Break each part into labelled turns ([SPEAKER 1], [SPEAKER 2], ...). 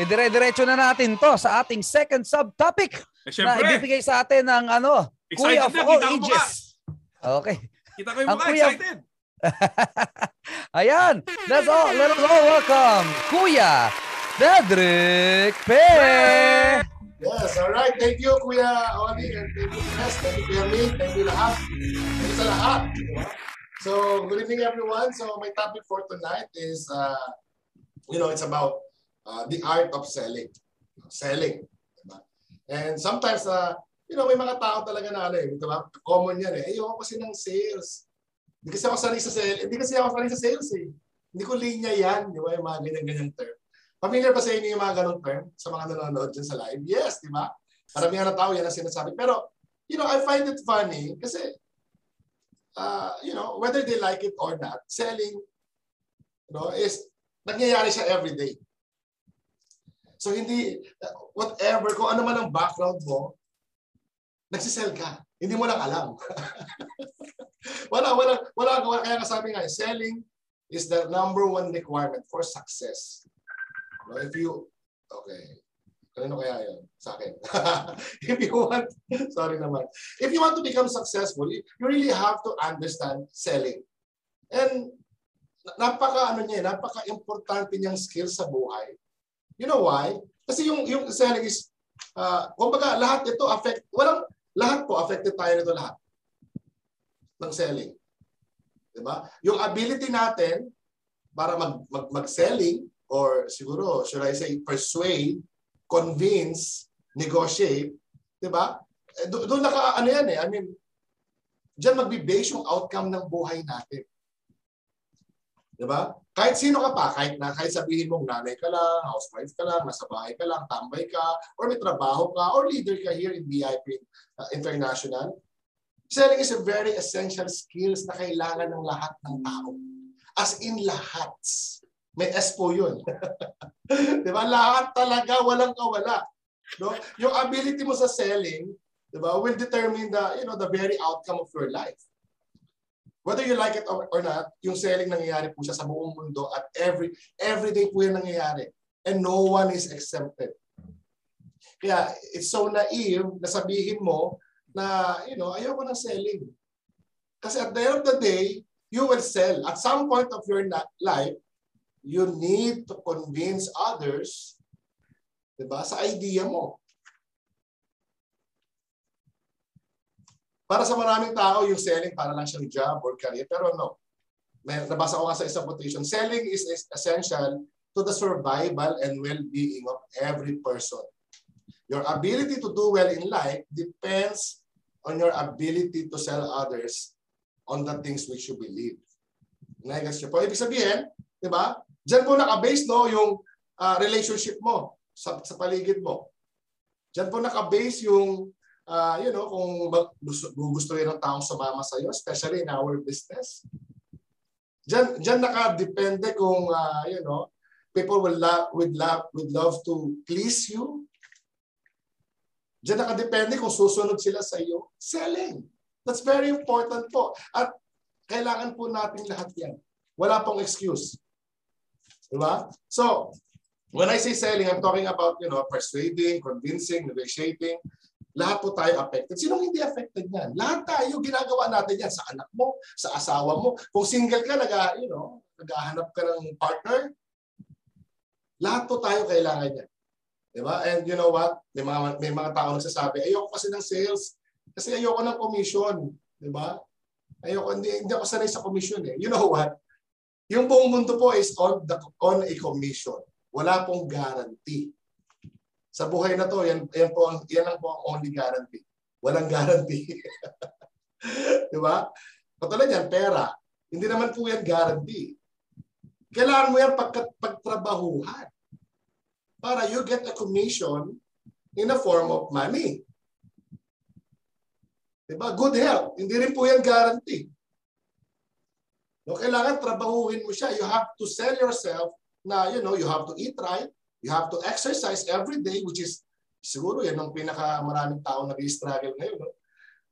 [SPEAKER 1] idire-diretso na natin to sa ating second subtopic
[SPEAKER 2] Eh,
[SPEAKER 1] na
[SPEAKER 2] syempre.
[SPEAKER 1] ibibigay sa atin ng ano, Kuya of
[SPEAKER 2] na,
[SPEAKER 1] all
[SPEAKER 2] kita ko mukha.
[SPEAKER 1] ages. Okay.
[SPEAKER 2] Kita ko yung
[SPEAKER 1] Ang
[SPEAKER 2] mukha,
[SPEAKER 1] kuya-
[SPEAKER 2] excited.
[SPEAKER 1] Ayan, that's all. Let us all welcome Kuya Dedrick Pe.
[SPEAKER 3] Yes, all right. Thank you, Kuya Oli, and thank you, Chris. Thank you, Kuya Min. Thank you lahat. Thank you sa lahat. So, good evening, everyone. So, my topic for tonight is, uh, you know, it's about uh, the art of selling. Selling. Diba? And sometimes, uh, you know, may mga tao talaga na ano eh, diba? Common yan eh. Ayoko kasi ng sales. Hindi kasi ako sanay sa sales. Hindi kasi ako sanay sa sales eh. Hindi ko linya yan. Di ba? Yung mga ganyan-ganyan term. Familiar ba sa inyo yung mga ganong term sa mga nanonood dyan sa live? Yes, di ba? Karamihan na tao yan ang sinasabi. Pero, you know, I find it funny kasi, uh, you know, whether they like it or not, selling, you know, is, nangyayari siya every day. So, hindi, whatever, kung ano man ang background mo, nagsisell ka. Hindi mo lang alam. wala, wala, wala. Kaya kasabi nga, selling is the number one requirement for success. No, if you, okay. Kanino kaya yun? Sa akin. if you want, sorry naman. If you want to become successful, you really have to understand selling. And napaka ano niya, napaka-importante niyang skill sa buhay. You know why? Kasi yung yung selling is uh, kumbaga lahat ito affect walang lahat po affected tayo nito lahat ng selling. 'Di ba? Yung ability natin para mag, mag mag-selling or siguro should I say persuade, convince, negotiate, 'di ba? Eh, do- Doon naka ano yan eh. I mean, diyan magbi-base yung outcome ng buhay natin. 'Di ba? Kahit sino ka pa, kahit na kahit sabihin mong nanay ka lang, housewife ka lang, nasa bahay ka lang, tambay ka, or may trabaho ka, or leader ka here in BIP uh, International, selling is a very essential skills na kailangan ng lahat ng tao. As in lahat. May S po yun. di ba? Lahat talaga, walang kawala. No? Yung ability mo sa selling, di ba, will determine the, you know, the very outcome of your life. Whether you like it or, not, yung selling nangyayari po siya sa buong mundo at every every day po yan nangyayari. And no one is exempted. Kaya it's so naive na sabihin mo na, you know, ayoko ng selling. Kasi at the end of the day, you will sell. At some point of your life, you need to convince others diba, sa idea mo. Para sa maraming tao, yung selling para lang siyang job or career. Pero no. May, nabasa ko nga sa isang quotation, selling is, essential to the survival and well-being of every person. Your ability to do well in life depends on your ability to sell others on the things which you believe. Naigas niyo po. Ibig sabihin, di ba? Diyan po nakabase no, yung ah, relationship mo sa, sa paligid mo. Diyan po nakabase yung, ah, you know, kung gusto, gugustuhin ng taong sumama sa iyo, especially in our business. Diyan, diyan nakadepende kung, ah, you know, people will love, would love, would love to please you. Diyan nakadepende kung susunod sila sa iyo. Selling. That's very important po. At kailangan po natin lahat yan. Wala pong excuse. Diba? So, when I say selling, I'm talking about, you know, persuading, convincing, negotiating. Lahat po tayo affected. Sinong hindi affected yan? Lahat tayo, ginagawa natin yan sa anak mo, sa asawa mo. Kung single ka, nag, you know, naghahanap ka ng partner, lahat po tayo kailangan yan. Diba? And you know what? May mga, may mga tao nagsasabi, ayoko kasi ng sales kasi ayoko ng commission. Diba? Ayoko, hindi, hindi ako sanay sa commission eh. You know what? Yung buong mundo po is on, the, on a commission. Wala pong guarantee. Sa buhay na to, yan, yan, po, yan lang po ang only guarantee. Walang guarantee. Di ba? Katulad yan, pera. Hindi naman po yan guarantee. Kailangan mo yan pagkat, pagtrabahuhan para you get a commission in a form of money. Diba? Good health. Hindi rin po yan guarantee. No, kailangan trabahuhin mo siya. You have to sell yourself na, you know, you have to eat right. You have to exercise every day, which is, siguro yan ang pinaka maraming tao nag-struggle ngayon. No?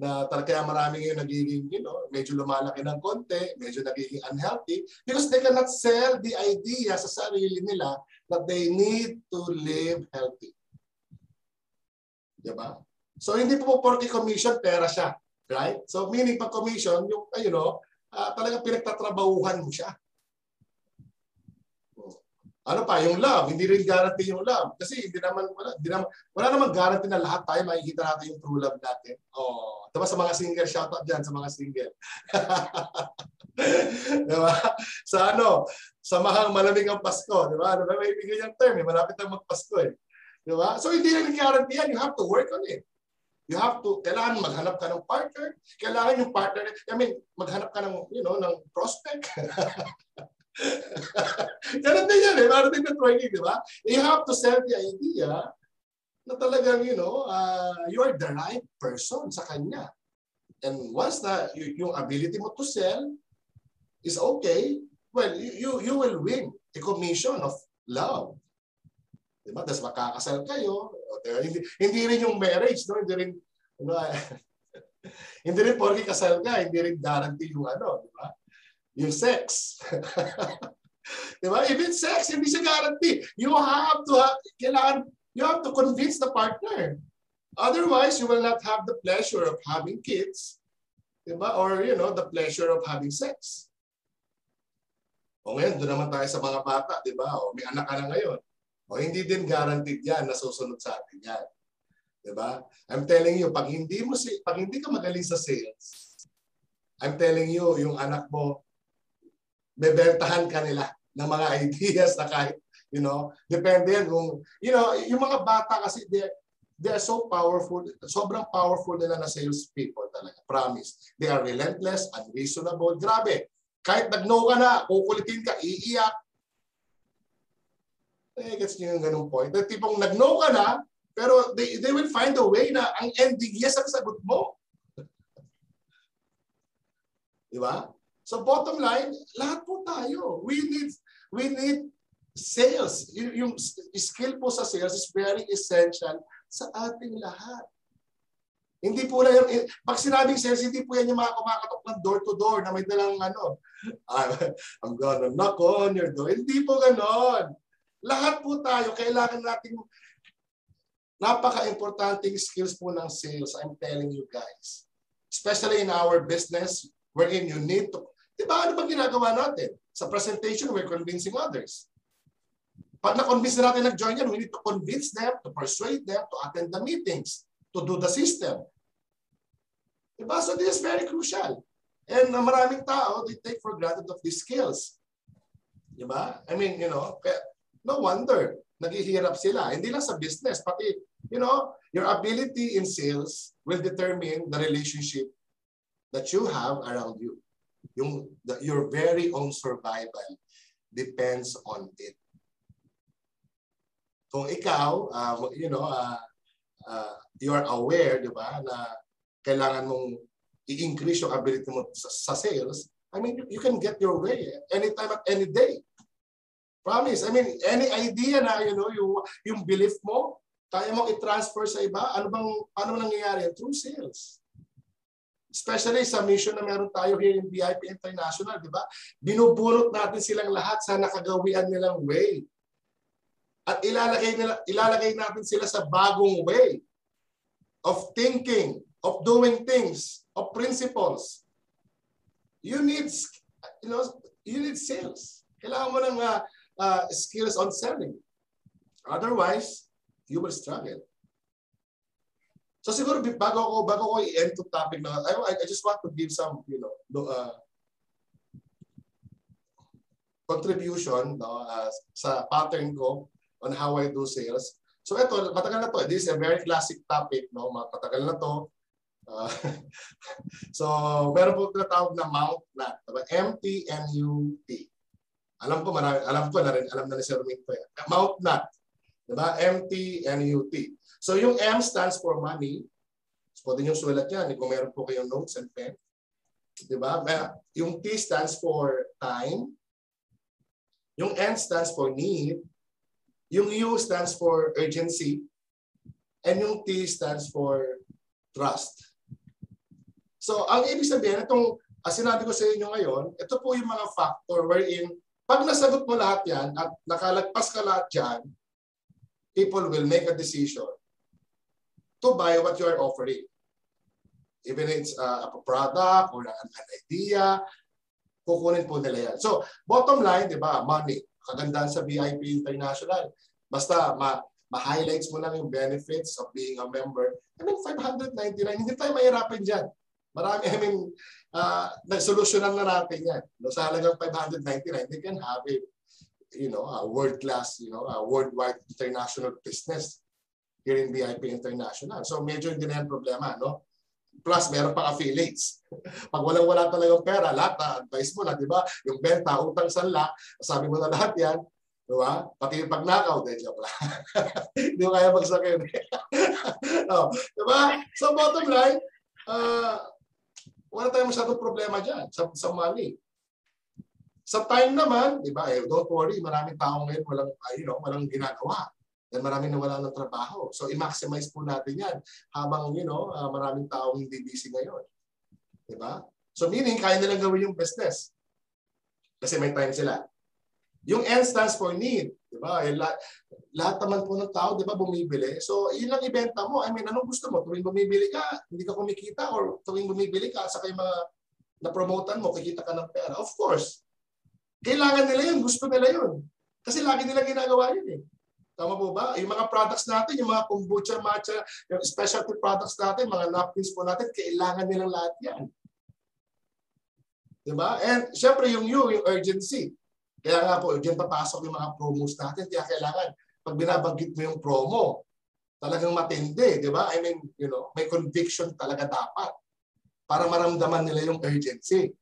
[SPEAKER 3] na talaga marami ngayon nagiging, you know, medyo lumalaki ng konti, medyo nagiging unhealthy because they cannot sell the idea sa sarili nila that they need to live healthy. Diba? So hindi po porke commission, pera siya. Right? So meaning pag commission, yung, you know, uh, talaga pinagtatrabahuhan mo siya. Ano pa, yung love, hindi rin guarantee yung love. Kasi hindi naman, wala, hindi naman, wala naman guarantee na lahat tayo makikita natin yung true love natin. Oh, diba sa mga single, shout out dyan sa mga single. diba? Sa ano, sa mahang malamig ang Pasko, diba? Diba may bigay yung term, eh, malapit na magpasko eh. Diba? So hindi rin guarantee yan, you have to work on it. You have to, kailangan maghanap ka ng partner. Kailangan yung partner, I mean, maghanap ka ng, you know, ng prospect. Ganun din yan eh. Parang din networking, di ba? You have to sell the idea na talagang, you know, uh, you are the right person sa kanya. And once na yung ability mo to sell is okay, well, you, you, you will win a commission of love. Diba? Tapos makakasal kayo. Hindi, hindi rin yung marriage, no? Hindi rin, ano, hindi rin porke kasal ka, hindi rin guarantee yung ano, di ba? Yung sex. Di ba? Even sex, hindi siya guarantee. You have to kailangan, you have to convince the partner. Otherwise, you will not have the pleasure of having kids. Di ba? Or, you know, the pleasure of having sex. O ngayon, doon naman tayo sa mga bata, di ba? O may anak ka na ngayon. O hindi din guaranteed yan na susunod sa atin yan. Di ba? I'm telling you, pag hindi mo si pag hindi ka magaling sa sales, I'm telling you, yung anak mo bebentahan ka nila ng mga ideas na kahit, you know, depende yan kung, you know, yung mga bata kasi, they, they are so powerful, sobrang powerful nila na sales people talaga, promise. They are relentless, unreasonable, grabe. Kahit nag-no ka na, kukulitin ka, iiyak. Eh, gets nyo yung ganung point. The tipong nag-no ka na, pero they, they will find a way na ang ending yes ang sagot mo. Di ba? So bottom line, lahat po tayo. We need we need sales. Yung skill po sa sales is very essential sa ating lahat. Hindi po na yung, eh, pag sinabing sales, hindi po yan yung mga kumakatok ng door to door na may dalang ano, I'm gonna knock on your door. Hindi po ganon. Lahat po tayo, kailangan natin napaka-importanting skills po ng sales, I'm telling you guys. Especially in our business, wherein you need to Di ba? Ano bang ginagawa natin? Sa presentation, we're convincing others. Pag na-convince na natin nag-join yan, we need to convince them, to persuade them, to attend the meetings, to do the system. Diba? So this is very crucial. And uh, maraming tao, they take for granted of these skills. Diba? I mean, you know, no wonder naghihirap sila. Hindi lang sa business, pati, you know, your ability in sales will determine the relationship that you have around you. Yung, the, your very own survival depends on it. Kung ikaw, uh, you know, uh, uh, you are aware, di ba, na kailangan mong i-increase yung ability mo sa, sa sales, I mean, you, you can get your way anytime at any day. Promise. I mean, any idea na, you know, yung, yung belief mo, kaya mong i-transfer sa iba, ano bang, ano nangyayari? Through sales. Especially sa mission na meron tayo here in VIP International, di ba? Binubunot natin silang lahat sa nakagawian nilang way. At ilalagay, nila, ilalagay natin sila sa bagong way of thinking, of doing things, of principles. You need, you know, you need sales. Kailangan mo ng uh, uh, skills on selling. Otherwise, you will struggle. So siguro bago ako bago ko i-end to topic na I, I just want to give some you know uh, contribution no uh, sa pattern ko on how I do sales. So ito matagal na to. This is a very classic topic no. Matagal na to. Uh, so meron po tinatawag na mount nut. Diba? M-T-N-U-T. Alam ko marami, alam ko na rin, alam na ni Sir Ming to. Mount nut. Diba? M-T-N-U-T. So yung M stands for money. So, pwede nyo sulat yan kung meron po kayong notes and pen. Diba? Yung T stands for time. Yung N stands for need. Yung U stands for urgency. And yung T stands for trust. So, ang ibig sabihin, itong as sinabi ko sa inyo ngayon, ito po yung mga factor wherein pag nasagot mo lahat yan at nakalagpas ka lahat yan, people will make a decision to buy what you are offering. Even it's uh, a product or an, idea, kukunin po nila yan. So, bottom line, di ba, money. Kagandahan sa VIP International. Basta ma ma-highlights mo lang yung benefits of being a member. I mean, 599, hindi tayo mahirapan dyan. Marami, I mean, uh, nagsolusyonan na natin yan. No, sa halagang 599, they can have a, you know, a world-class, you know, a worldwide international business here in VIP International. So hindi na yan problema, no? Plus, meron pang affiliates. Pag walang-wala talagang pera, lahat na advice mo na, di ba? Yung benta, utang sanla, sabi mo na lahat yan, di ba? Pati yung pagnakaw, de joke lang. Hindi mo kaya magsakin. no, di ba? So bottom line, uh, wala tayong masyadong problema dyan sa, sa money. Sa time naman, di ba, eh, don't worry, maraming tao ngayon walang, uh, you know, walang ginagawa. Then maraming nawala ng trabaho. So i-maximize po natin yan habang, you know, uh, maraming taong hindi busy ngayon. Di ba? So meaning, kaya nilang gawin yung business. Kasi may time sila. Yung N stands for need. Di ba? Eh, lahat, lahat naman po ng tao, di ba, bumibili. So, yun lang ibenta mo. I mean, anong gusto mo? Tuwing bumibili ka, hindi ka kumikita or tuwing bumibili ka, sa kayo mga na-promotan mo, kikita ka ng pera. Of course. Kailangan nila yun. Gusto nila yun. Kasi lagi nila ginagawa yun eh. Tama po ba? Yung mga products natin, yung mga kombucha, matcha, yung specialty products natin, mga napkins po natin, kailangan nilang lahat yan. Diba? And syempre yung you, yung urgency. Kaya nga po, dyan papasok yung mga promos natin. Kaya kailangan, pag binabanggit mo yung promo, talagang matindi, di ba? I mean, you know, may conviction talaga dapat para maramdaman nila yung urgency.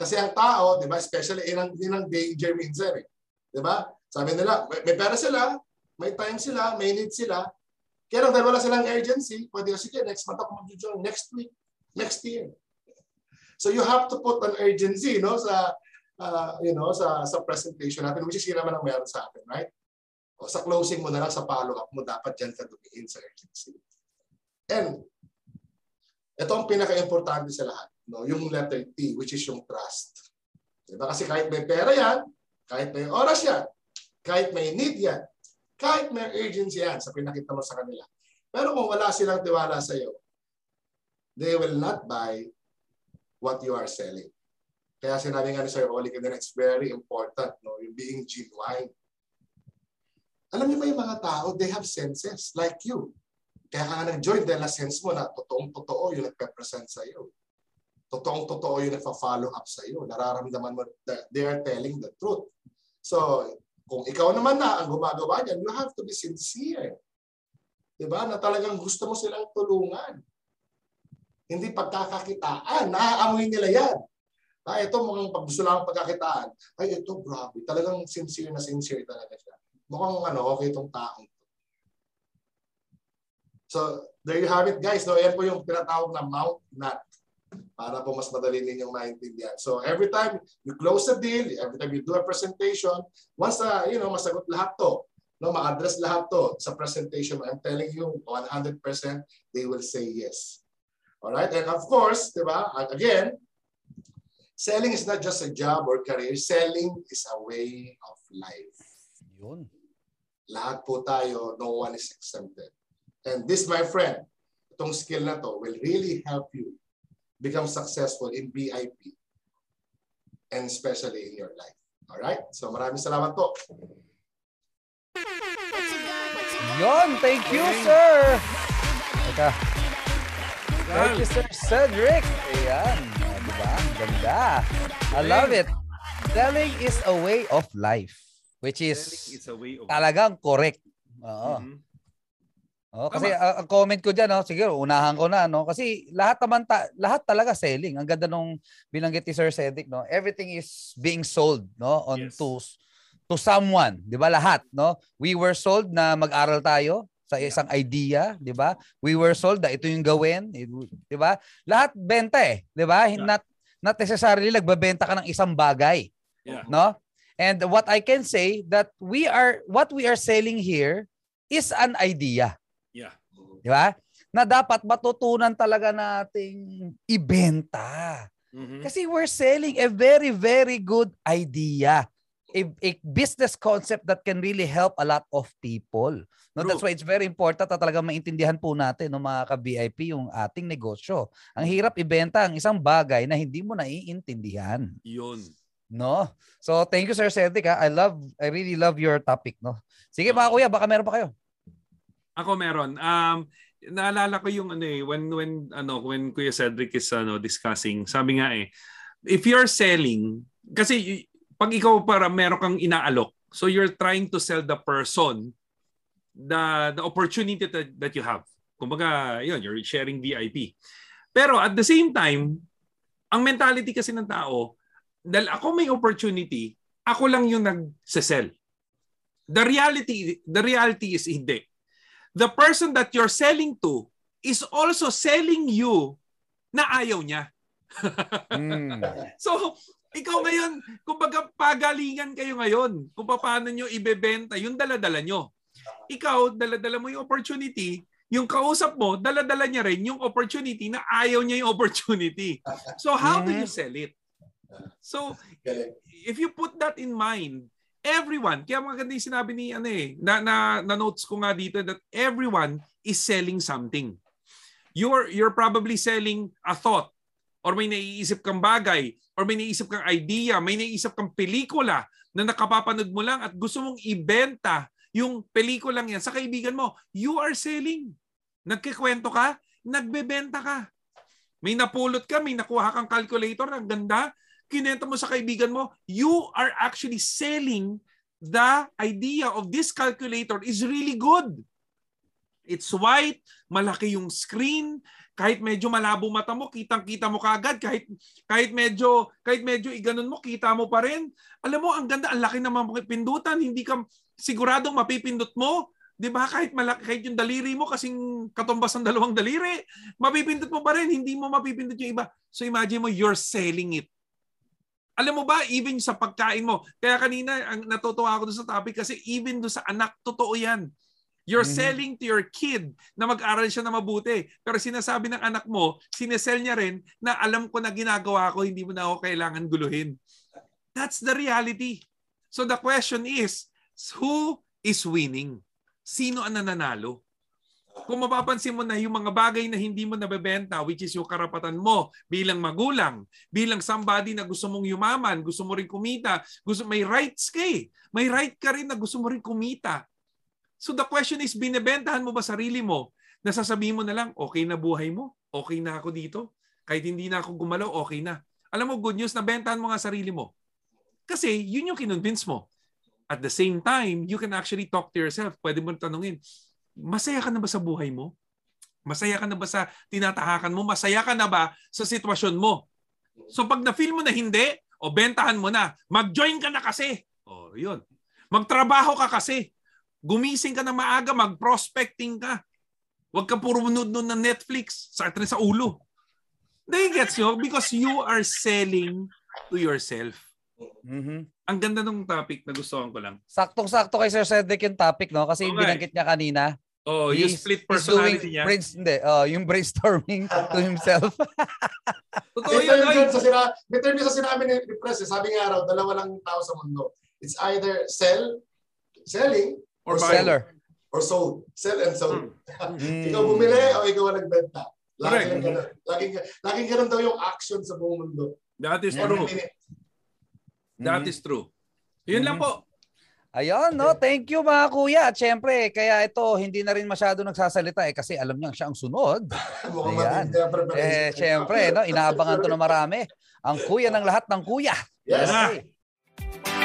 [SPEAKER 3] Kasi ang tao, di ba, especially in ang, in ang danger minsan eh. Di ba? Sabi nila, may, may pera sila, may time sila, may need sila. Kaya lang dahil wala silang urgency, pwede sige, next month ako mag-join, next week, next year. So you have to put an urgency no sa uh, you know sa sa presentation natin which is yun naman ang meron sa atin, right? O sa closing mo na lang sa follow-up mo dapat diyan ka dumiin sa urgency. And ito ang pinaka-importante sa lahat, no? Yung letter T which is yung trust. Diba? Kasi kahit may pera yan, kahit may oras yan, kahit may need yan, kahit may urgency yan sa pinakita mo sa kanila. Pero kung wala silang tiwala sa iyo, they will not buy what you are selling. Kaya sinabi nga ni Sir Oli kanina, it's very important, no? Yung being genuine. Alam niyo ba yung mga tao, they have senses like you. Kaya ka nag-join dahil na-sense mo na totoong-totoo yung nagpe-present sa iyo. Totoong-totoo yung nagpa-follow up sa iyo. Nararamdaman mo that they are telling the truth. So, kung ikaw naman na ang gumagawa niyan, you have to be sincere. Diba? Na talagang gusto mo silang tulungan. Hindi pagkakakitaan. Naaamoy nila yan. Ah, ito mukhang gusto lang pagkakitaan. Ay, ito, grabe. Talagang sincere na sincere talaga siya. Mukhang ano, okay itong taong to. So, there you have it guys. No, yan po yung tinatawag na mount nut para po mas madali ninyong maintindihan. So every time you close a deal, every time you do a presentation, once uh, you know, masagot lahat to, no, ma-address lahat to sa presentation, I'm telling you 100% they will say yes. All right? And of course, di ba? Again, selling is not just a job or career. Selling is a way of life.
[SPEAKER 1] Yun.
[SPEAKER 3] Lahat po tayo, no one is exempted. And this, my friend, itong skill na to will really help you become successful in BIP and especially in your life. All right? So maraming salamat po.
[SPEAKER 1] Yon, thank you, sir. Teka. Thank you, Sir Cedric. Ayan. Diba? Ganda. I love it. Selling is a way of life. Which is
[SPEAKER 2] It's a way of
[SPEAKER 1] talagang correct. Oo.
[SPEAKER 2] Mhm.
[SPEAKER 1] Oh, kasi uh, ang comment ko diyan, no, sige, unahan ko na, no. Kasi lahat naman ta- lahat talaga selling. Ang ganda nung binanggit ni Sir Cedric, no. Everything is being sold, no, on
[SPEAKER 2] Yes.
[SPEAKER 1] to to someone, 'di ba? Lahat, no. We were sold na mag-aral tayo sa isang idea, 'di ba? We were sold na ito yung gawin, 'di ba? Lahat benta eh, 'di ba?
[SPEAKER 2] Yeah.
[SPEAKER 1] Not not necessarily nagbebenta ka ng isang bagay,
[SPEAKER 2] Yeah.
[SPEAKER 1] no? And what I can say that we are what we are selling here is an idea. Di ba? na dapat matutunan talaga nating ibenta.
[SPEAKER 2] Mhm.
[SPEAKER 1] Kasi we're selling a very, very good idea. A, a business concept that can really help a lot of people. No, that's why it's very important na talaga maintindihan po natin no, mga ka-VIP yung ating negosyo. Ang hirap ibenta ang isang bagay na hindi mo naiintindihan.
[SPEAKER 2] Yun.
[SPEAKER 1] No? So thank you Sir Cedric. ha. I love I really love your topic, no. Sige mga kuya, baka meron pa kayo.
[SPEAKER 2] Ako meron. Um naalala ko yung ano eh when when ano when Kuya Cedric is ano discussing, sabi nga eh if you're selling kasi pag ikaw para meron kang inaalok, so you're trying to sell the person the the opportunity that, that you have. Kumbaga, yun, you're sharing VIP. Pero at the same time, ang mentality kasi ng tao, dahil ako may opportunity, ako lang yung nag-sell. The reality, the reality is hindi the person that you're selling to is also selling you na ayaw niya.
[SPEAKER 1] Mm.
[SPEAKER 2] So, ikaw ngayon, kumbaga pagalingan kayo ngayon kung paano nyo ibebenta yung daladala nyo. Ikaw, daladala mo yung opportunity, yung kausap mo, daladala niya rin yung opportunity na ayaw niya yung opportunity. So, how do you sell it? So, if you put that in mind, everyone, kaya maganda yung sinabi ni ano eh, na, na, na notes ko nga dito that everyone is selling something. You're, you're probably selling a thought or may naiisip kang bagay or may naiisip kang idea, may naiisip kang pelikula na nakapapanood mo lang at gusto mong ibenta yung pelikulang yan sa kaibigan mo. You are selling. Nagkikwento ka, nagbebenta ka. May napulot ka, may nakuha kang calculator, ang ganda, kinenta mo sa kaibigan mo, you are actually selling the idea of this calculator is really good. It's white, malaki yung screen, kahit medyo malabo mata mo, kitang-kita mo kaagad, kahit kahit medyo kahit medyo iganon mo, kita mo pa rin. Alam mo, ang ganda, ang laki naman mga pindutan, hindi ka siguradong mapipindot mo. 'Di ba? Kahit malaki kahit yung daliri mo kasing katumbas ng dalawang daliri, mapipindot mo pa rin, hindi mo mapipindot yung iba. So imagine mo you're selling it. Alam mo ba, even sa pagkain mo, kaya kanina ang natutuwa ako doon sa topic kasi even doon sa anak, totoo yan. You're
[SPEAKER 1] Mhm.
[SPEAKER 2] selling to your kid na mag-aral siya na mabuti. Pero sinasabi ng anak mo, sinesell niya rin na alam ko na ginagawa ko, hindi mo na ako kailangan guluhin. That's the reality. So the question is, who is winning? Sino ang nananalo? Kung mapapansin mo na yung mga bagay na hindi mo nabebenta, which is yung karapatan mo bilang magulang, bilang somebody na gusto mong yumaman, gusto mo rin kumita, gusto may rights ka eh. May right ka rin na gusto mo rin kumita. So the question is, binebentahan mo ba sarili mo? Nasasabihin mo na lang, okay na buhay mo? Okay na ako dito? Kahit hindi na ako gumalaw, okay na. Alam mo, good news, nabentahan mo nga sarili mo. Kasi yun yung kinonvince mo. At the same time, you can actually talk to yourself. Pwede mo tanungin, masaya ka na ba sa buhay mo? Masaya ka na ba sa tinatahakan mo? Masaya ka na ba sa sitwasyon mo? So pag na-feel mo na hindi, o bentahan mo na, mag-join ka na kasi. O yun. Magtrabaho ka kasi. Gumising ka na maaga, mag-prospecting ka. Huwag ka puro nunood nun ng Netflix. Sakit rin sa ulo. They gets you because you are selling to yourself.
[SPEAKER 1] Mhm.
[SPEAKER 2] Ang ganda ng topic na gustuhan ko lang.
[SPEAKER 1] Saktong-sakto kay Sir Cedric yung topic, no? Kasi yung
[SPEAKER 2] eh.
[SPEAKER 1] binanggit niya kanina.
[SPEAKER 2] Oh, you
[SPEAKER 1] he's-
[SPEAKER 2] split
[SPEAKER 1] he's
[SPEAKER 2] personality niya.
[SPEAKER 1] brains- hindi, oh, yung brainstorming to himself.
[SPEAKER 2] Totoo
[SPEAKER 3] May
[SPEAKER 2] yun,
[SPEAKER 3] yun sa sina, yun sa sinabi ni ni Pres, eh. sabi nga raw, dalawa lang tao sa mundo. It's either sell, selling,
[SPEAKER 2] Or
[SPEAKER 3] or
[SPEAKER 2] buy.
[SPEAKER 1] Seller.
[SPEAKER 3] or sold. Sell and sold.
[SPEAKER 1] Mm.
[SPEAKER 3] Ikaw bumili o ikaw ang nagbenta.
[SPEAKER 2] Correct.
[SPEAKER 3] Laging ganun. Laging, laging ganun daw yung action sa buong mundo.
[SPEAKER 2] That is true.
[SPEAKER 3] minute.
[SPEAKER 2] That
[SPEAKER 1] Mhm.
[SPEAKER 2] is true. Yun lang
[SPEAKER 1] Mhm.
[SPEAKER 2] po.
[SPEAKER 1] Ayun, no? Thank you mga kuya. At syempre, kaya ito, hindi na rin masyado nagsasalita eh kasi alam niya siya ang sunod. Ayan. Eh, syempre, no? Inaabangan to ng marami. Ang kuya ng lahat ng kuya.
[SPEAKER 3] Yes.
[SPEAKER 2] Na.
[SPEAKER 1] Okay.